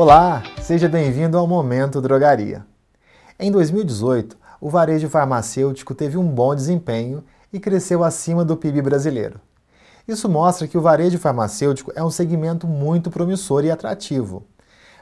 Olá, seja bem-vindo ao Momento Drogaria. Em 2018, o varejo farmacêutico teve um bom desempenho e cresceu acima do PIB brasileiro. Isso mostra que o varejo farmacêutico é um segmento muito promissor e atrativo.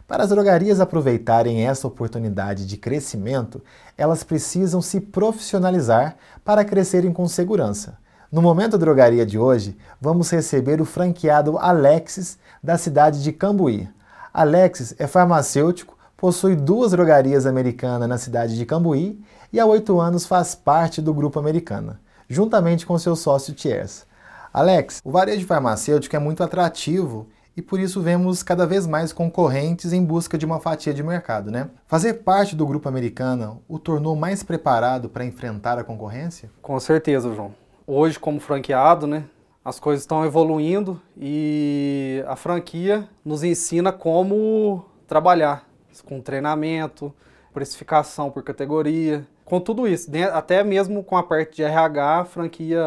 Para as drogarias aproveitarem essa oportunidade de crescimento, elas precisam se profissionalizar para crescerem com segurança. No Momento Drogaria de hoje, vamos receber o franqueado Alexis, da cidade de Cambuí. Alexis é farmacêutico, possui duas drogarias americanas na cidade de Cambuí e há oito anos faz parte do Grupo Americana, juntamente com seu sócio Thiers. Alex, o varejo farmacêutico é muito atrativo e por isso vemos cada vez mais concorrentes em busca de uma fatia de mercado, né? Fazer parte do grupo americano o tornou mais preparado para enfrentar a concorrência? Com certeza, João. Hoje, como franqueado, né, as coisas estão evoluindo e a franquia nos ensina como trabalhar com treinamento, precificação por categoria, com tudo isso, até mesmo com a parte de RH, a franquia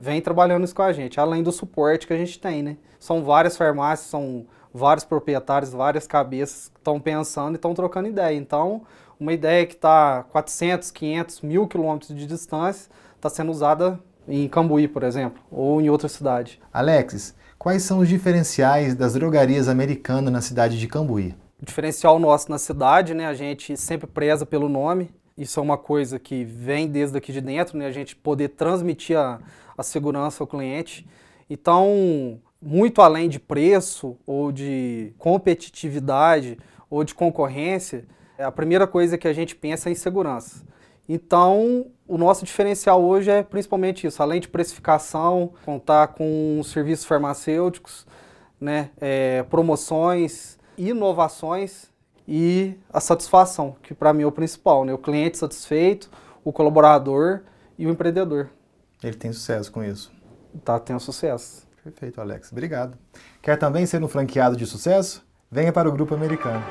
vem trabalhando isso com a gente, além do suporte que a gente tem, né? São várias farmácias, são vários proprietários, várias cabeças que estão pensando e estão trocando ideia. Então, uma ideia que está 400, 500, mil quilômetros de distância está sendo usada em Cambuí, por exemplo, ou em outra cidade. Alexis, quais são os diferenciais das drogarias americanas na cidade de Cambuí? O diferencial nosso na cidade, né, a gente sempre preza pelo nome. Isso é uma coisa que vem desde aqui de dentro, né, a gente poder transmitir a, a segurança ao cliente. Então, muito além de preço ou de competitividade ou de concorrência, a primeira coisa que a gente pensa é em segurança. Então, o nosso diferencial hoje é principalmente isso, além de precificação, contar com serviços farmacêuticos, né, é, promoções, inovações e a satisfação, que para mim é o principal, né, o cliente satisfeito, o colaborador e o empreendedor. Ele tem sucesso com isso? Tá tendo sucesso. Perfeito, Alex. Obrigado. Quer também ser um franqueado de sucesso? Venha para o Grupo Americano.